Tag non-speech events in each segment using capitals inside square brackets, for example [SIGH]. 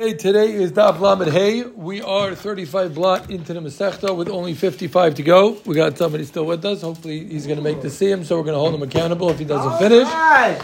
Hey, today is Daf Lamed Hey. We are 35 blot into the Masechta with only 55 to go. We got somebody still with us. Hopefully, he's going to make the siyum, so we're going to hold him accountable if he doesn't finish.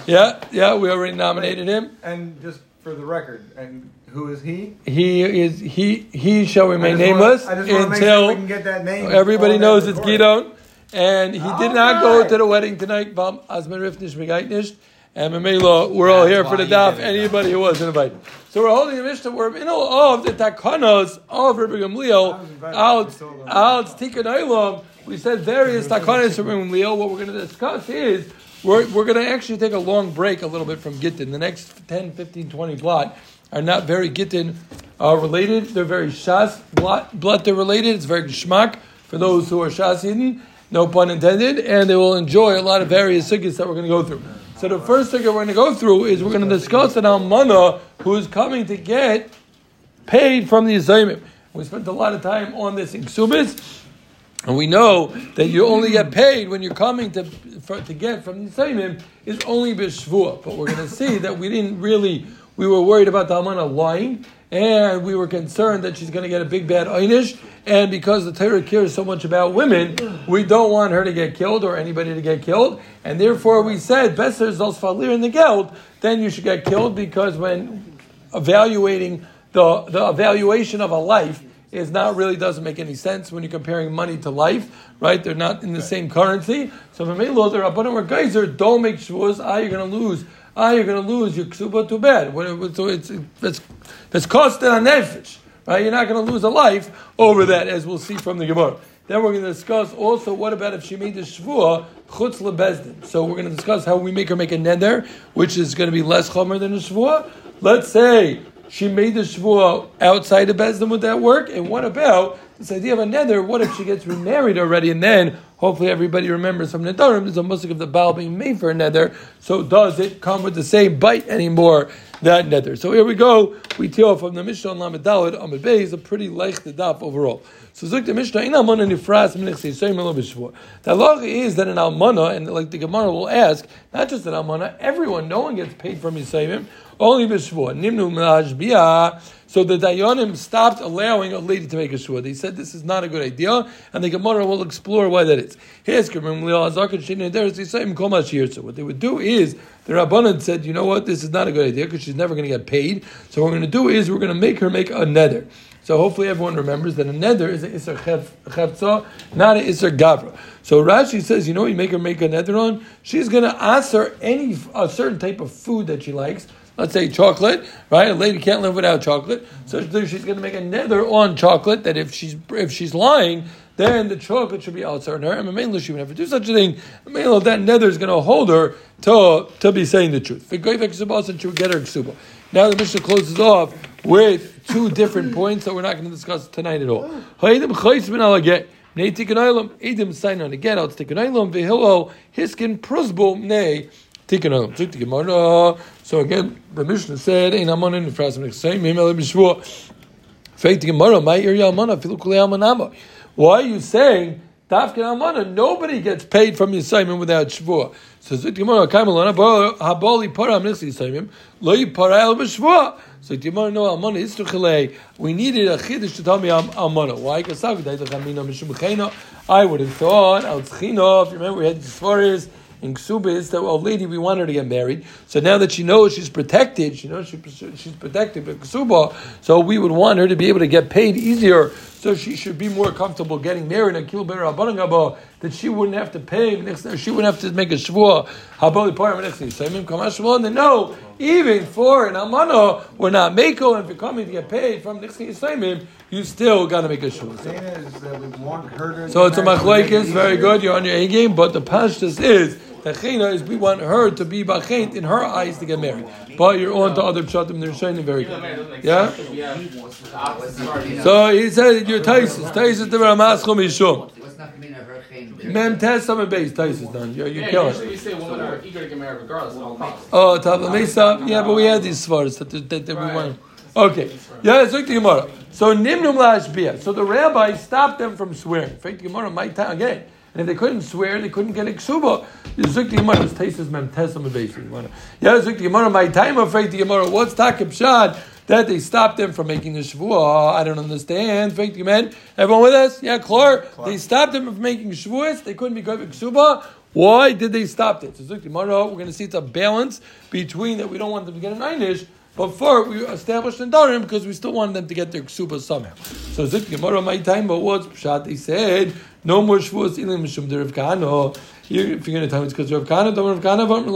Yeah, yeah, we already nominated him. And just for the record, and who is he? He is he he shall remain nameless I just wanna make sure we can until get that name. everybody knows it's. Gidon. And he did not go to the wedding tonight. Bam Asman Rifnish Megaitnish. And Mamela, we're all here for the daf. Anybody who wasn't invited. So we're holding a Mishnah. We're in all of the takanas of Rabbi Gamliel. Out, I told them. out, Tikkun Olam. We said various takanas from Rabbi Gamliel. What we're going to discuss is we're, we're going to actually take a long break a little bit from Gittin. The next 10, 15, 20 blot are not very Gittin uh, related. They're very Shas blot, blot they're related. It's very Geschmack for those who are Shas hidden, no pun intended, and they will enjoy a lot of various sugyas that we're going to go through. So the first thing we're going to go through is we're going to discuss an almana who is coming to get paid from the assignment. We spent a lot of time on this in Ksubis, and we know that you only get paid when you're coming to for, to get from the assignment is only b'shvua. But we're going to see that we didn't really, we were worried about the almana lying, and we were concerned that she's going to get a big bad einish, and because the Torah cares so much about women, we don't want her to get killed or anybody to get killed, and therefore we said, Besser zos falir in the geld, then you should get killed because when evaluating the, the evaluation of a life is not really doesn't make any sense when you're comparing money to life, right? They're not in the same currency. So Mamelo, the Rabbanim or Geyser, don't make shvuas. Ah, you're going to lose. Ah, you're going to lose your ksuba too bad. So it's it's it's costed on nefesh, right? You're not going to lose a life over that, as we'll see from the Gemara. Then we're going to discuss also what about if she made the shvua chutz lebezdin. So we're going to discuss how we make her make a neder, which is going to be less chomer than a shvua. Let's say she made the shvua outside of bezdin. Would that work? And what about this idea of a neder? What if she gets remarried already, and then hopefully everybody remembers from nedarim there's a musik of the baal being made for a neder. So does it come with the same bite anymore? That neder? So here we go. We tell from the Mishnah on Lamed Daled Amid Bey is a pretty leicht daf overall. So Zuk the Mishnah in Almana Nifras Minich Yisayim Elo. The law is that an Almana, and like the Gemara will ask, not just an Almana, everyone, no one gets paid from Yisayim, only B'Shvua. Nimnu Melaj Bia. So the Dayanim stopped allowing a lady to make a shvua. They said this is not a good idea, and the Gemara will explore why that is. So What they would do is the Rabbanan said, you know what, this is not a good idea because she's never going to get paid. So what we're going to do is we're going to make her make a neder. So hopefully everyone remembers that a neder is an isser chev- chevtza, not an isser gavra. So Rashi says, you know, you make her make a neder on. She's going to ask her any a certain type of food that she likes. Let's say chocolate, right? A lady can't live without chocolate, so she's going to make a neder on chocolate that if she's if she's lying, then the chocolate should be outside on her. And Mamela, she would never do such a thing. Mamela, that neder is going to hold her to, to be saying the truth. And she would get her ksuba. Now the Mishnah closes off with two different points that we're not going to discuss tonight at all. Nei tikkun olam, edim sign on again, out tikkun olam, vehilo, hiskin prusbo, nei, tikkun olam. Zuk. So again, the Mishnah said, ein amon in the frasm nechsayim, him ele b'shvua. Fake the Gemara, my area almana, filu kulei almanama. Why are you saying Dafkin almana? Nobody gets paid from Yisayim without shvua. So Zut Gemara, Kaimalana, haboli param nixi Yisayim, lo yipara el b'shvua. So Gemara, no almana is tuchalei. We needed a chiddush to tell me al- almana. Why? Because I would have thought al tzchino. If you remember, we had the in Ksubis that, well, lady, we want her to get married. So now that she knows she's protected, she knows she, she's protected by Ksuba, so we would want her to be able to get paid easier. So she should be more comfortable getting married. And Abanangaba, that she wouldn't have to pay, she wouldn't have to make a shvua. Habali Param Samim Kamashvon. Then no, even for an Amana, we're not Mako, and if you're coming to get paid from Nixi Samim, you still got to make a shvua. Saying is that we want her to. So it's a machlekes, very good. You're on your A game, but the pashtus is the chena is we want her to be bachent in her eyes to get married. But you're on to other pshatim. They're showing very good. Yeah. So he said you're Taisus. Taisus the Ramaschum Yishum. What's not mean her chain? Mem test some base. Taisus done. You're you're Yeah, killing. usually we say women are eager to get married regardless at all costs. Oh, Tavla Mesa. Yeah, but we had these svars that, that, that we want. Okay. Yeah, it's like the Gemara. So Nimnum Lashbia. So the rabbi stopped them from swearing. The Gemara might time again. And if they couldn't swear, they couldn't get a ksuba. Zuk the Gemara, this taste is mem tesam Yeah, Zuk the Gemara, my time faith the Gemara. What's takib shad? that they stopped them from making the Shavuot. I don't understand. Fake man. Everyone with us? Yeah, Clark. They stopped them from making Shavuot. They couldn't be going Ksuba. Why did they stop it? So Zuk Gemara, we're going to see it's a balance between that we don't want them to get an einish, but for we established in Darim because we still want them to get their ksuba somehow. So Zuk Gemara, my time, but what's pshat? They said no more shvuos ilim mishum. Here, if you're going to tell me it's because Rav Kahana, Rav Kahana, Rav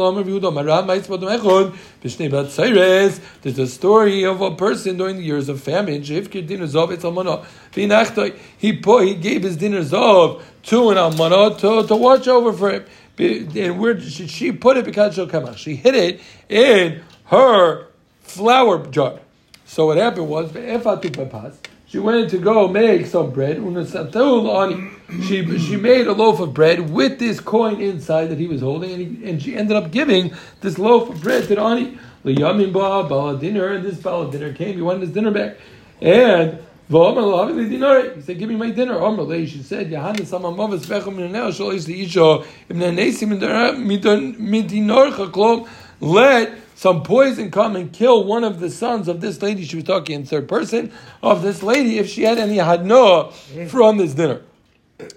Rav. There's a story of a person during the years of famine. Almana. V'inachtoi, he he gave his dinner zov to an almana to, to watch over for him. And where she, she put it because she'll come out. She hid it in her flour jar. So what happened was, she went to go make some bread. She, she made a loaf of bread with this coin inside that he was holding, and, he, and she ended up giving this loaf of bread to Ani. Yamin ba dinner, and this bala dinner came. He wanted his dinner back, and he said, "Give me my dinner." She said, "Yohanes amamavas bechem minanel shalish the Let some poison come and kill one of the sons of this lady. She was talking in third person of this lady if she had any hadnoah from this dinner.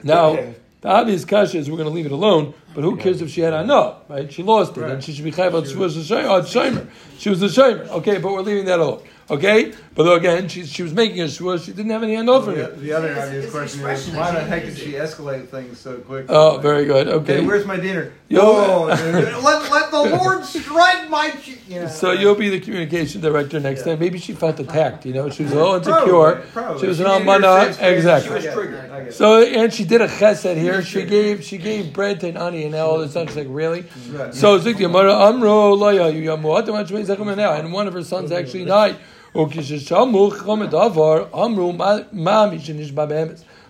Now, the obvious kasha is we're going to leave it alone, but who cares if she had hadnoah, right? She lost it, right. and she should be chayv oh, She was a shomer. She was a shomer. Okay, but we're leaving that alone. Okay, but again, she, she was making a shua. She didn't have any hand over the, the other obvious question is why the heck did she escalate things so quick? Oh, very good. Okay, hey, where's my dinner? Yo, oh, let, let the Lord strike my. You know. So you'll be the communication director next yeah. time. Maybe she felt attacked. You know, she was a little insecure. Probably, probably. She was an almana. Exactly. She was triggered. So and she did a chesed here. She gave she gave bread to an ani and all this. She's like really. So Zikti Amara Amro Loya Yamu and one of her sons actually died.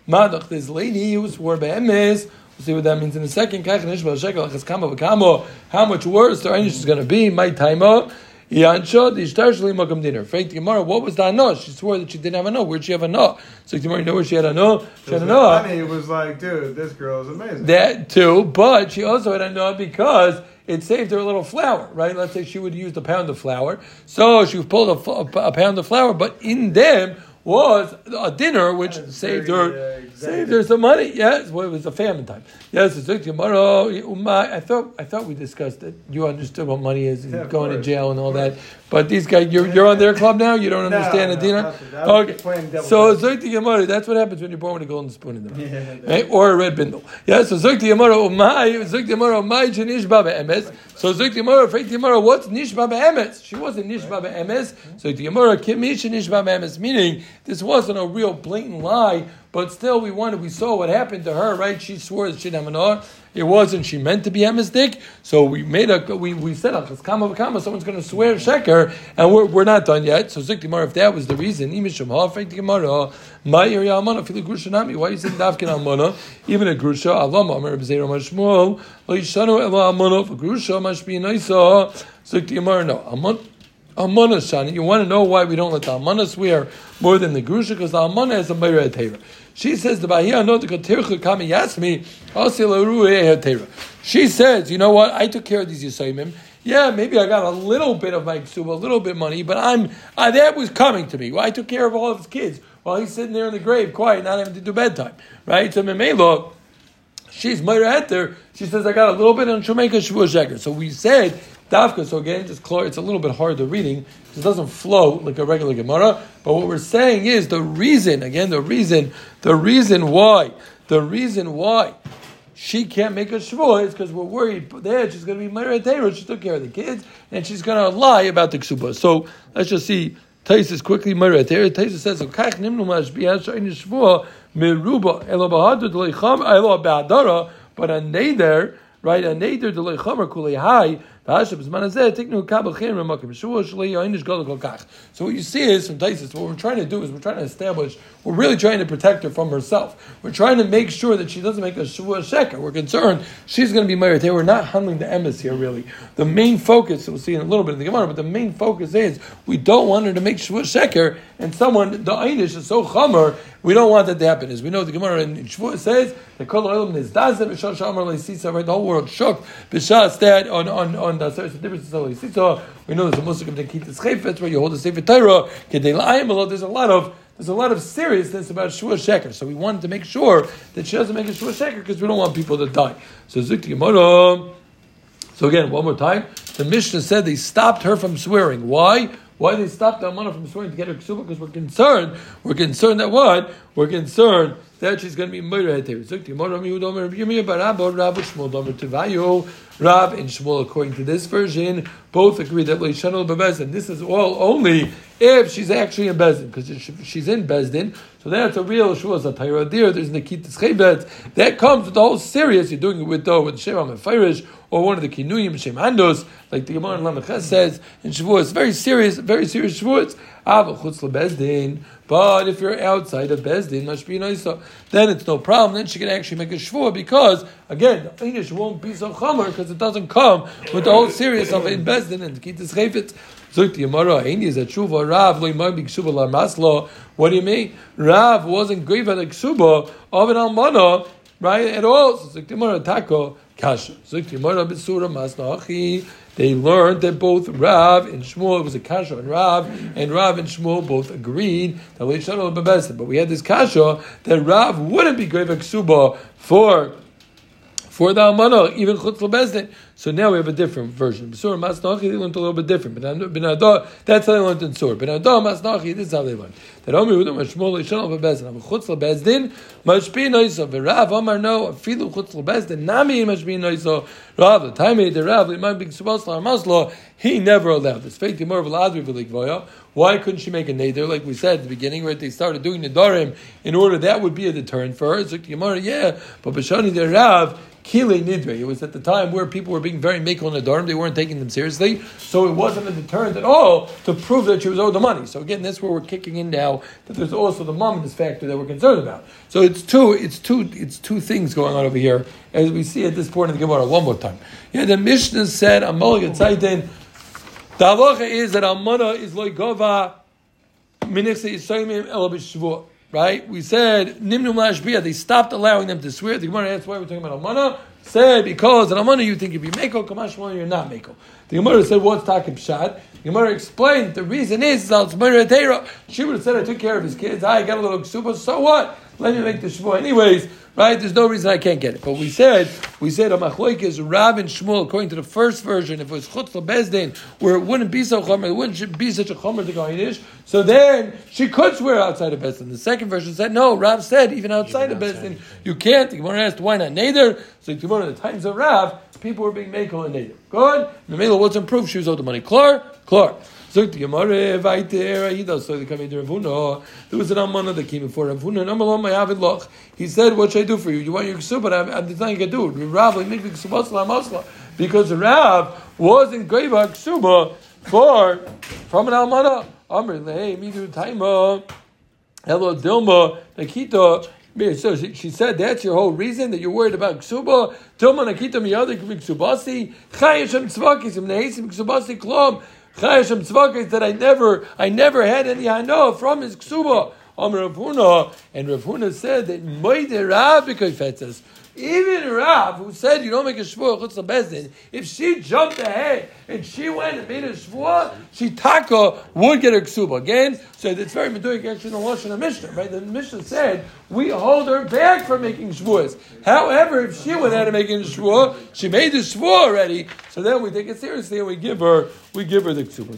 Madach, this lady who swore behemes. We'll see what that means in a second. How much worse the Einish is going to be. My time up. Yansha, the Ishtarshali Makam Dinner. Frank Gemara, what was that no? She swore that she didn't have a no. Where'd she have a no? So Gemara, you know where she had a no? She had a no. Funny, it was like, dude, this girl is amazing. That too, but she also had a no because it saved her a little flour, right? Let's say she would use a pound of flour. So she pulled a, a, a pound of flour, but in them was a dinner which saved her uh, exactly. saved her some money. Yes, well, it was a famine time. Yes, it's tomorrow. I thought I thought we discussed it. You understood what money is, yeah, going to jail and all that. But these guys, you're, you're on their club now. You don't no, understand no, a dinner. Okay, so Zoikti Gemara. That's what happens when you're born with a golden spoon in the mouth, yeah, eh? right? or a red bindle. Yeah, so Zoikti Gemara. Umay oh Zoikti Gemara. Umay oh Janish Baba Emes. So Zoikti Gemara. Zoikti Gemara. What's Nish Baba Emes? She wasn't Nish Baba Emes. Zoikti Gemara. Kimish Nish Baba Emes. Meaning this wasn't a real blatant lie but still, we wanted, we saw what happened to her, right? She swore that she didn't have an It wasn't, she meant to be emisdik. So we made a, we, we said, kama kama, someone's going to swear sheker, and we're, we're not done yet. So Zik if that was the reason, why you saying dafkin almana? Even a grusha, alama, Amar B'zeir Mashmuel, lo yishanu ela almana, for grusha must be naisa. Zik no. Almana, Amana Shani. You want to know why we don't let the Amana swear more than the Grusha? Because the Amana is a Meira Teira. She says the Bahia no the Kotircha Kami Yasmi She says, you know what? I took care of these Yisayimim. Yeah, maybe I got a little bit of my ksuba, a little bit money, but I'm uh, that was coming to me. Well, I took care of all of his kids while he's sitting there in the grave, quiet, not having to do bedtime. Right? So Memelo, she's Meira Heter. She says I got a little bit on Shemeka Shavuot. So we said Dafka, so again, just clear, it's a little bit hard to reading because it doesn't flow like a regular Gemara. But what we're saying is the reason, again, the reason, the reason why, the reason why she can't make a shvuah is because we're worried there she's going to be Meretera. She took care of the kids and she's going to lie about the ksuba. So let's just see. Taisus quickly Meretera. Taisus says, "Kach nimnu mashbiya shein shvuah meruba elo bahadu deleicham elo ba'adara." But a neder, right? A neder deleichamer kulei high so what you see is from Taisus, what we're trying to do is we're trying to establish, we're really trying to protect her from herself. We're trying to make sure that she doesn't make a shuvah sheker. We're concerned she's going to be married. We're not handling the emes here really. The main focus, we'll see in a little bit in the Gemara, but the main focus is we don't want her to make shuvah sheker, and someone, the einish is so chamer, we don't want that to happen. As we know, the Gemara in Shvuah says, the whole world shook, b'shas that on, on one does. It's a difference. So we know there's a muslim that keep the chayfetz where you hold the sefer Torah. There's a lot of there's a lot of seriousness about Shua Sheker. So we wanted to make sure that she doesn't make a Shua Sheker because we don't want people to die. So Zukti Gemara. So again, one more time. The Mishnah said they stopped her from swearing. Why? Why they stopped the Amana from swearing to get her ksuba? Because we're concerned. We're concerned that what? We're concerned that she's going to be murdered. Rav and Shmuel, according to this version, both agree that Leishanol Bebezdin. This is all only if she's actually in Bezdin, because she's in Bezdin. So that's a real Shuas Atayra Dir. There's Nikitas Chebet. That comes with the whole serious. You're doing it with though with Shemam and Firish or one of the Kinuyim Shem Andos, like the Gemara in Lamech says in Shavuos. Very serious, very serious Shavuos. But if you're outside of Bezdin. Then it's no problem. Then she can actually make a shvua because again, the English won't be so chomer because it doesn't come with the whole series of in Bezdin and Kitas a maslo. What do you mean? Rav wasn't at the ksuba of an almana, right? At all. So Zuk the Yamara tako kasha. Zuk the Yamara b'sura masna achi. They learned that both Rav and Shmuel, it was a kasha and Rav, and Rav and Shmuel both agreed that Leishana Bebesin. But we had this kasha that Rav wouldn't be grave ksuba for for the Almana, even Chutz. So now we have a different version. Besur Masnachi, they learned a little bit different. But that's how they learned in Sur. But Masnachi, this is how they learned. That Omer Yehuda Mashmol Yishon Lebezdin. Am Chutz Lebezdin, Mashpi Noiso. V'Rav Omar no, Afilu Chutz Lebezdin, Nami Mashpi Noiso. Rav, the time the Rav, Liman Big Subas Maslo, he never allowed this. Fake Timur V'Ladri V'Likvoya. Why couldn't she make a neder? Like we said at the beginning, right? They started doing the darim in order that would be a deterrent for her. Like Gemara, yeah, but Bashani the Rav, Kile Nidre. It was at the time where people were being very makel in the dorm. they weren't taking them seriously, so it wasn't a deterrent at all to prove that she was owed the money. So again, that's where we're kicking in now that there's also the momentous factor that we're concerned about. So it's two, it's two, it's two things going on over here as we see at this point in the Gemara one more time. Yeah, the Mishnah said Amal Yatzaitin. The halacha is that Almana is like Gova right? We said Nimnum Lashbia, they stopped allowing them to swear. The Gemara asked why we're talking about Almana. Said because in Almana you think you'd be Meko, Kamash you're not Meko. The Gemara said what's Takib Shad? The Gemara explained the reason is She would have said I took care of his kids. I got a little super. So what? Let me make the shvuah anyways. Right? There's no reason I can't get it. But we said, we said a machloik is Rab and Shmuel, according to the first version, if it was chutz bezdin, where it wouldn't be so chomer, it wouldn't be such a chomer to go Yiddish, so then she could swear outside of bezdin. The second version said, no, Rab said, even outside even of bezdin, you can't. The Gemara asked, why not Nader? So the Gemara, the times of Rab, people were being makel and Nader. Good? The Mela wasn't proof, she was owed the money. Clar? Clar. So the Gemara, Vaiter, Aida, so they come into Ravuna. There was an Amana that came before Ravuna, and Amalam, my Avid Loch. He said, What should I do for you? You want your Ksub, but I'm nothing I do. Rav, make the Ksubasla Masla. Because Rav was in Greva Ksuba for, from an Almana. Amr, hey, Midu Taima, Hello Dilma, Nakita. So she, she, said that's your whole reason that you're worried about ksuba. Dilma nakita miyadi ksubasi. Chayeshem tzvakisim nehesim ksubasi klom. Chayashim Tzvaka that I never, I never had any hano from his ksuba. Amr Rav Huna, and Rav Huna said that Moide Rav because even Rav, who said you don't make a shvuah chutz bezdin, if she jumped ahead and she went and made a shvuah, she taka would get a ksuba again. So it's very meduik actually in the Lashon of Mishnah, right? The Mishnah said we hold her back from making shvuahs. However, if she went out and making a shvuah, she made the shvuah already. So then we take it seriously and we give her, we give her the ksuba.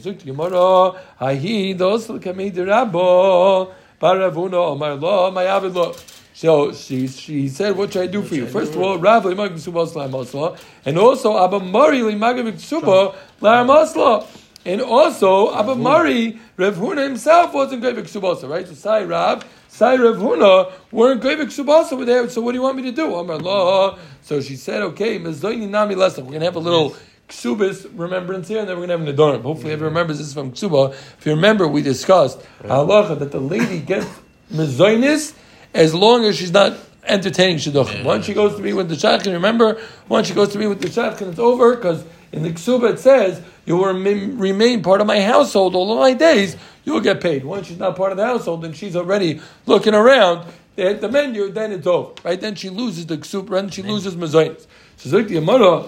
Zuk Gemara, ahi dos kamei omar oh lo, my avid lo. So she, she said, What should I do for you? First of all, Rav Limag Masla, and also Abba Mari Limag Suba Masla. And also, Abba Mari, Rav Huna himself wasn't Greivik Subasa, right? So Sai Rav, Sai Rav Huna weren't Greivik Subasa over there. So what do you want me to do? Oh Amar Allah. So she said, okay, Mazoini Nami lesson. We're going to have a little Ksubis remembrance here, and then we're going to have Nadorim. Hopefully, everyone remembers this from Ksuba. If you remember, we discussed halacha that the lady gets Mazoinis as long as she's not entertaining shidduchim. Once she goes to meet with the shadchan, remember, once she goes to meet with the shadchan, it's over because in the ksuba it says you will remain part of my household all of my days. You'll get paid. Once she's not part of the household, and she's already looking around at the menu, then it's over. Right? Then she loses the ksuba, and she loses mazonis. So Zik the Amara,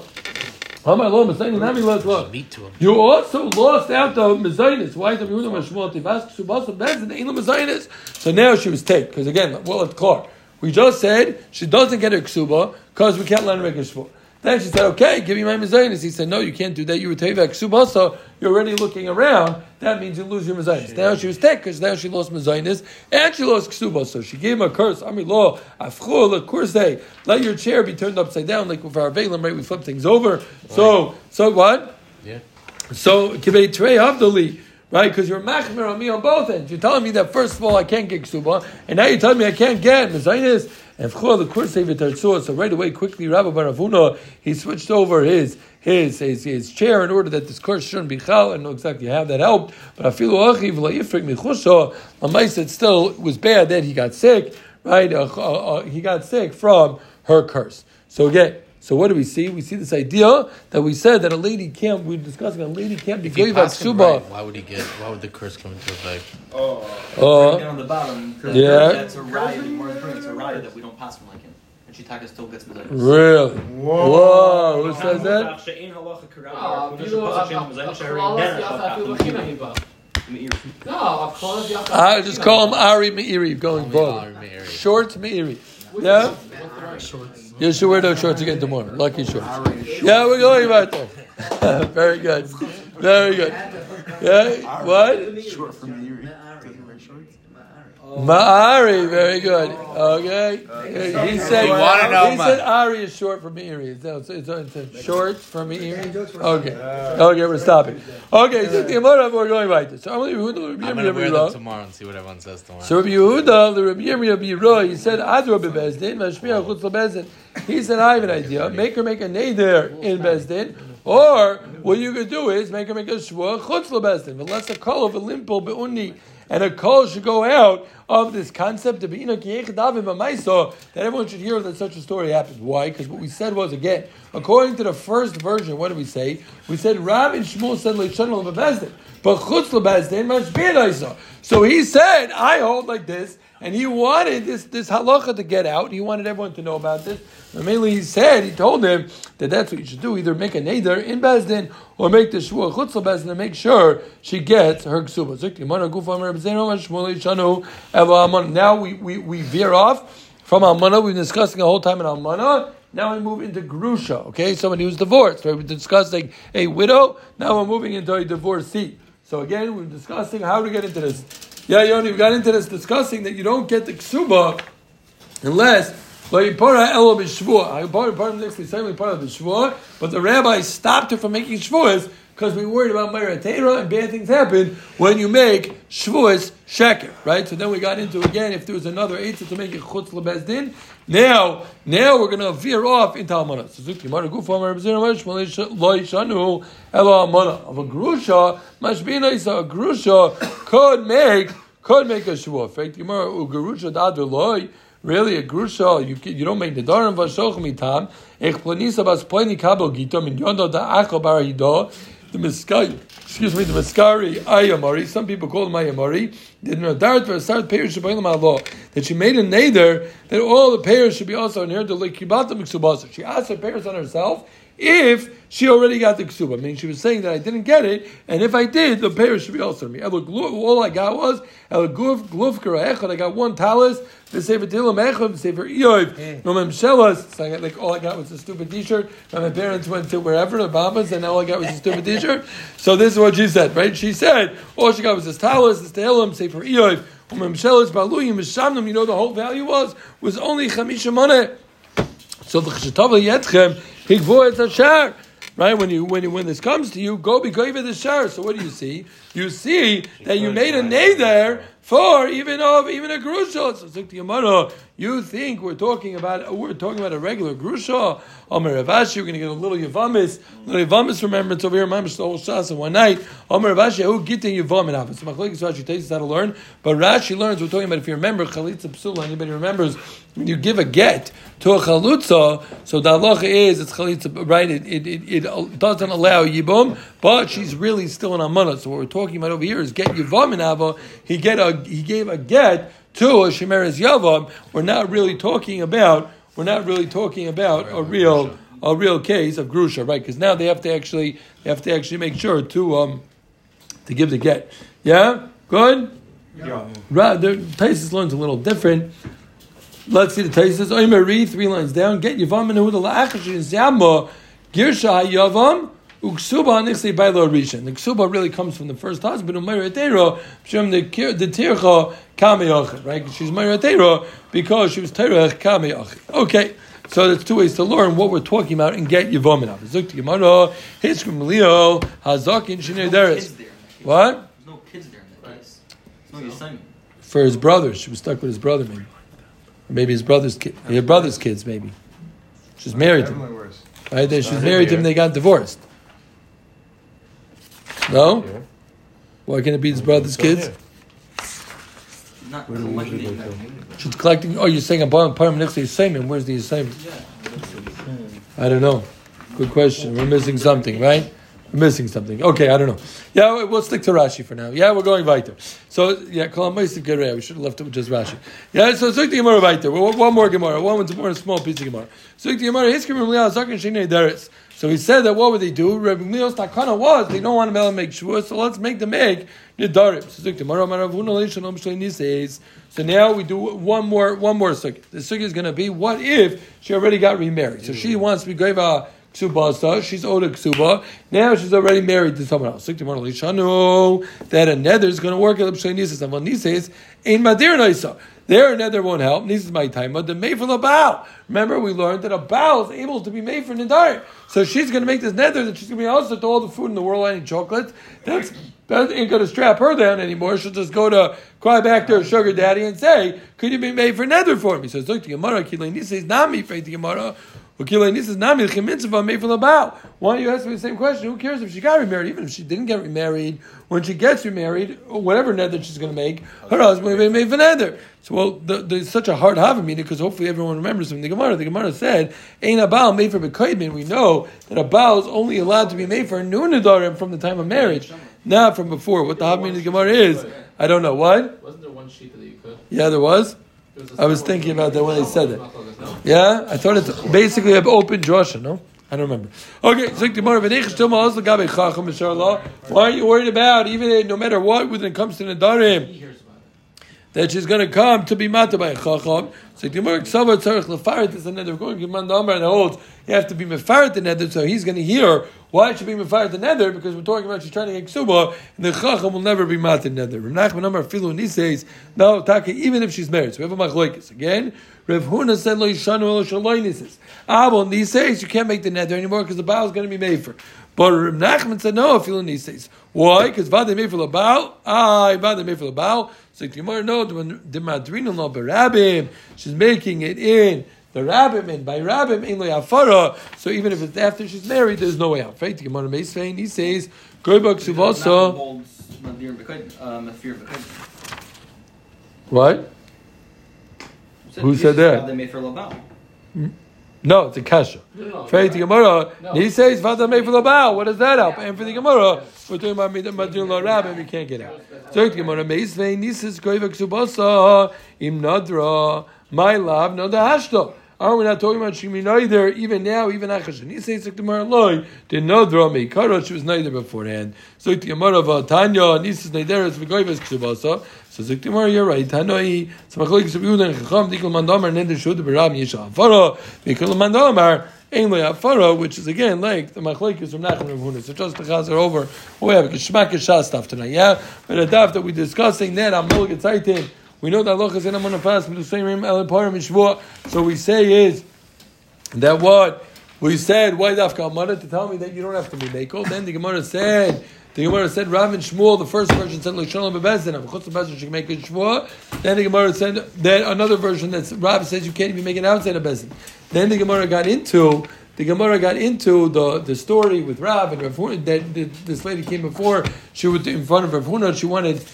How am I low? Mezainis, not me lost low. Meat to him. You also lost out the mezainis. Why is the Yehuda Mashmuel Tivas Ksubasa Bezin Ain't mezainis? So now she was take because again, well, it's clear. We just said she doesn't get her ksuba because we can't her make shvur. Then she said, "Okay, give me my mezainis." He said, "No, you can't do that. You were teva ksuba, so you're already looking around. That means you lose your mezainis." Now she was because now she lost mezainis and she lost ksuba. So she gave him a curse. Ami lo afchul kurse. Let your chair be turned upside down, like with our velim, right? We flip things over. So, so what? Yeah. So kibei trei avdali, right? Because you're machmer on me on both ends. You're telling me that first of all I can't get ksuba, and now you're telling me I can't get mezainis. And. So right away, quickly, Rabbi Baravuna he switched over his his his, his chair in order that this curse shouldn't be chal. I know exactly how that helped, but I feel achiv la'ifrik michusha. Lamais it still was bad that he got sick, right? Uh, uh, uh, he got sick from her curse. So again. So what do we see? We see this idea that we said that a lady can't. We're discussing a lady can't be gave out suba. Right, why would he get? Why would the curse come into effect? Oh, uh, right on the bottom. Yeah, that's a riot. It's a riot that we don't pass from like him. And Shitaka still gets medayas. Really? Whoa! Who says that? I just call him Ari Meiri, going forward. Short Meiri. Yeah? Shorts. You should wear those shorts again tomorrow. Lucky shorts. Yeah, we're going about that. [LAUGHS] Very good. Very good. Yeah. What? Short from the. Does he wear shorts? Ma'ari, very good. Okay. He said, You wanna know he said Ari is short for Meiri. It's, it's, it's, it's short for Meiri. Okay. Okay, we're stopping. Okay, so the Gemara, we're going right. So I'm going to I'm wear them tomorrow and see what everyone says tomorrow. So Rabbi Yehuda, the Rabbi Yirmiyah Biro, he said, Adra bebezdin, mashmiya oh. chutz lebezdin. He said, I have an idea. Make her make a neder in bezdin, or what you could do is make her make a shvua chutz lebezdin. Unless a kol of a limpel be'uni, and a call should go out of this concept of that everyone should hear that such a story happened. Why? Because what we said was, again, according to the first version, what did we say? We said, Rav and Shmuel said, le'shanu lebezdin. But chutz lebezdin, mashmiya So he said, I hold like this, and he wanted this, this halacha to get out. He wanted everyone to know about this. And mainly he said, he told him that that's what you should do. Either make a neder in Bezdin or make the shvua chutz Bezdin and make sure she gets her ksuba. Now we, we, we veer off from Almana. We've been discussing the whole time in Almana. Now we move into Grusha, okay? Somebody who's divorced. Right? We're discussing a widow. Now we're moving into a divorcee. So again, we're discussing how to get into this. Yeah, Yoni, we got into this discussing that you don't get the ksuba unless elo b'shvua. Part of the but the rabbi stopped her from making shvuas because we worried about Meratera and bad things happen when you make shvuas sheker, right? So then we got into again if there was another eitzah to make it chutz lebezdin. Now, now we're going to veer off into almana. Suzuki Mara Gufa Lo Yishanu Elo Almana of a grusha mashbina isa a grusha could make could make a shvua. Fact Gemara ugerusha dadu loy. Really, a grusha, you, you don't make the darim vashoch mitam. Ech planisa bas pleni kabel gito min yondo da acho bar hido. The miskari, excuse me, the miskari ayamari. Some people call him ayamari. Did bring law that she made a neder that all the payers should be also inherited like kibata. She asked her payers on herself if she already got the ksuba. I mean, she was saying that I didn't get it, and if I did, the payers should be also me. All I got was el guf gluf echad. I got one talis. The sefer tilam echad. The sefer iyov. No memshelas. So I got like all I got was a stupid T-shirt. And my parents went to wherever the Bahamas, and all I got was a stupid [LAUGHS] T-shirt. So this is what she said, right? She said all she got was this talis, this tehillim, sefer iyov. Memshelas baluyim mishamnum. You know the whole value was was only chamisha money. So the chshatava yetchem higvor et hashar. Right when you when you, when this comes to you, go be go the shar. So what do you see? You see that you made a neder for even of even a grusha. So Zuk Yamana, you think we're talking about we're talking about a regular grusha? Omer Rav Ashi, we're going to get a little Yavamis, little Yavamis remembrance over here. Mamish the whole shas in one night. Omer Rav Ashi, who gitin Yavamim happen. So Machlekes Rashi us how to learn, but Rashi learns. We're talking about if you remember chalitza psula. Anybody remembers when you give a get to a chalutza? So the halacha is it's chalitza, right? It, it, it, it doesn't allow yibum, but she's really still an amana. So what we're talking about over here is get Yavamim Ava. He get a he gave a get to a shemeres yavam. We're not really talking about we're not really talking about a real a real case of grusha, right? Because now they have to actually they have to actually make sure to um to give the get. Yeah, good. Yeah. Right, the Taisus learns a little different. Let's see the Taisus. Oimer read three lines down. Get Yavam and Huda la'achashin zama girsha yavam uksuba nixli by lo rishon. The ksuba really comes from the first husband. Umayra teiro shem the kir- the tircha kameyachid. Right, she's mayra teiro because she was teirach kameyachid. Okay. So there's two ways to learn what we're talking about and get Yavam enough. Zuk to Gemara, Hiskrim Leo, Hazakin Shinei There's no kids there. in that case. What? There's no kids there in that case. There's no assignment. for his brother. She was stuck with his brother, maybe. Or maybe his brother's kid, her brother's kids, maybe. She's married to him, worse. right? They, she's married to him. They got divorced. No, why can't it be his brother's kids? Not collecting. She's collecting. Oh, you're saying a part of next to the assignment. Where's the assignment? I don't know. Good question. We're missing something, right? Missing something. Okay, I don't know. Yeah, we- we'll stick to Rashi for now. Yeah, we're going weiter. So yeah, We should have left it with just Rashi. Yeah, so Gemara weiter. One more Gemara. One one small piece of Gemara. Gemara. So he said that what would they do? Rabbi Leo's takana was they don't want to make sure, so let's make them make nidarim. So now we do one more one more sukkah. The sukkah is going to be what if she already got remarried? So she wants to be gaiva ksubasa. She's owed a ksuba. Now she's already married to someone else. That a neder is going to work And in Madir. There, a neder won't help. This is my time. But the the bow. Remember, we learned that a bow is able to be made for Nadar. So she's going to make this neder that she's going to be also to all the food in the world, any chocolate. That's that ain't going to strap her down anymore. She'll just go to cry back to her sugar daddy and say, "Could you be made for neder for me?" So look to Gemara. Kilei says, "Nami faith to Gemara." Kilei says, "Nami chimitzvah made for the bow." Why don't you ask me the same question? Who cares if she got remarried? Even if she didn't get remarried, when she gets remarried, whatever neder she's going to make, her husband will make made for neder. So, well, the, there's such a hard havamina because hopefully everyone remembers from the Gemara. The Gemara said, "Ain't a bow made for bekoidmin." We know that a bow is only allowed to be made for a new nadarim from the time of marriage, not from before. What the havamina of the Gemara is, I don't know. What? Wasn't there one sheet that you could? Yeah, there was. I was thinking about that when they said it. Yeah, I thought it's basically an open drasha, no? I don't remember. Okay. Why are you worried about, even no matter what, when it comes to Nadarim, He hears about it. That she's going to come to be mata by a chacham? So Gemara, "Ksava tzarich lefaret is another." Going Gemara Amar and holds you have to be mefaret the neder, so he's going to hear why it should be mefaret the neder because we're talking about she's trying to get ksuba, and the chacham will never be mata neder. Rav Nachman Amar filu and he says, no, taka, even if she's married. So we have a machlokes again. Rav Huna said lo yishanu lo shaloinisis. Abel says you can't make the neder anymore because the bow is going to be made for. But Rav Nachman said no. Filu nises. Why? Because vade the bow. Ah, vade the bow. So the Gemara no the madrina lo berabim. She's making it in the rabbim and by rabbim in afara. So even if it's after she's married, there's no way out. Right? Gemara Meisvein he says goybak subasa. What? Who said that? They made for Labal. No, it's a kasha. No, no, Faith the Gemara. No. He says Vada made for the bow. What does that help? And for the Gemara, we're talking about Madin Lo Rab, and we can't get out. So the Gemara Meisvein Nisis Goivak Subasa Im Nadra My Love No the Hashto. Oh, are we not talking about Shimi neither? Even now, even Achash. And says the Gemara Loi did Nadra Me Kara. She was neither beforehand. So the Gemara Vatanya uh, Nisis Neideres V'Goivak Subasa. So the Gemara, you're right. Tanoi. So Machloik Subiudan Chacham Dikul Mandamar Neder Shud Beram Yisha Afara. Dikul Mandamar. Ein Afara, which is again like the Machlekes from Nachman Rav Huna. So just to chazer over, we have a Geshmak Shas stuff tonight, yeah? But a daf that we're discussing that I'm not excited. We know that Allah a monofas, but the same Parim So we say is that what we said, why dafka Amara to tell me that you don't have to be Mekel. Then the Gemara said, the Gemara said, Rav and Shmuel, the first version said, Shalom Bebezin, Chutz Bebezin, can make a Shvua. Then the Gemara said, then another version that Rav says you can't even make it outside of Bezin. Then the Gemara got into, the Gemara got into the, the story with Rav and Rav Huna, that, that this lady came before, she was in front of Rav Huna, she wanted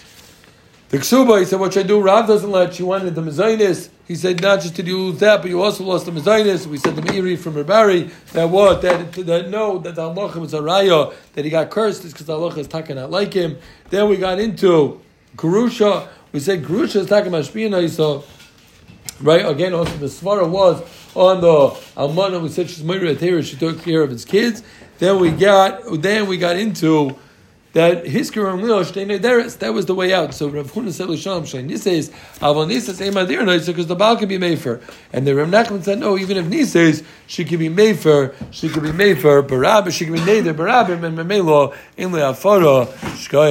the ksuba, he said, what should I do? Rav doesn't let, she wanted the mezainis. He said, not just did you lose that, but you also lost the mezainis. We said the Meiri from Rabari, that what? That, that no, that the halacha was a raya, that he got cursed is because the halacha is talking not like him. Then we got into grusha. We said grusha is talking about Shpiyana, so Right? Again, also the svara was on the almana. We said she's Moira She took care of his kids. Then we got then we got into that hisker and lil shteinederes. That was the way out. So Rav Huna said l'shalom shtein says avon nisas emadir noisa because the baal can be made for. And the Rav Nachman said no, even if nisas she can be made for, she can be made for barab, she can be there barabim and memelo in le'afara shkaya.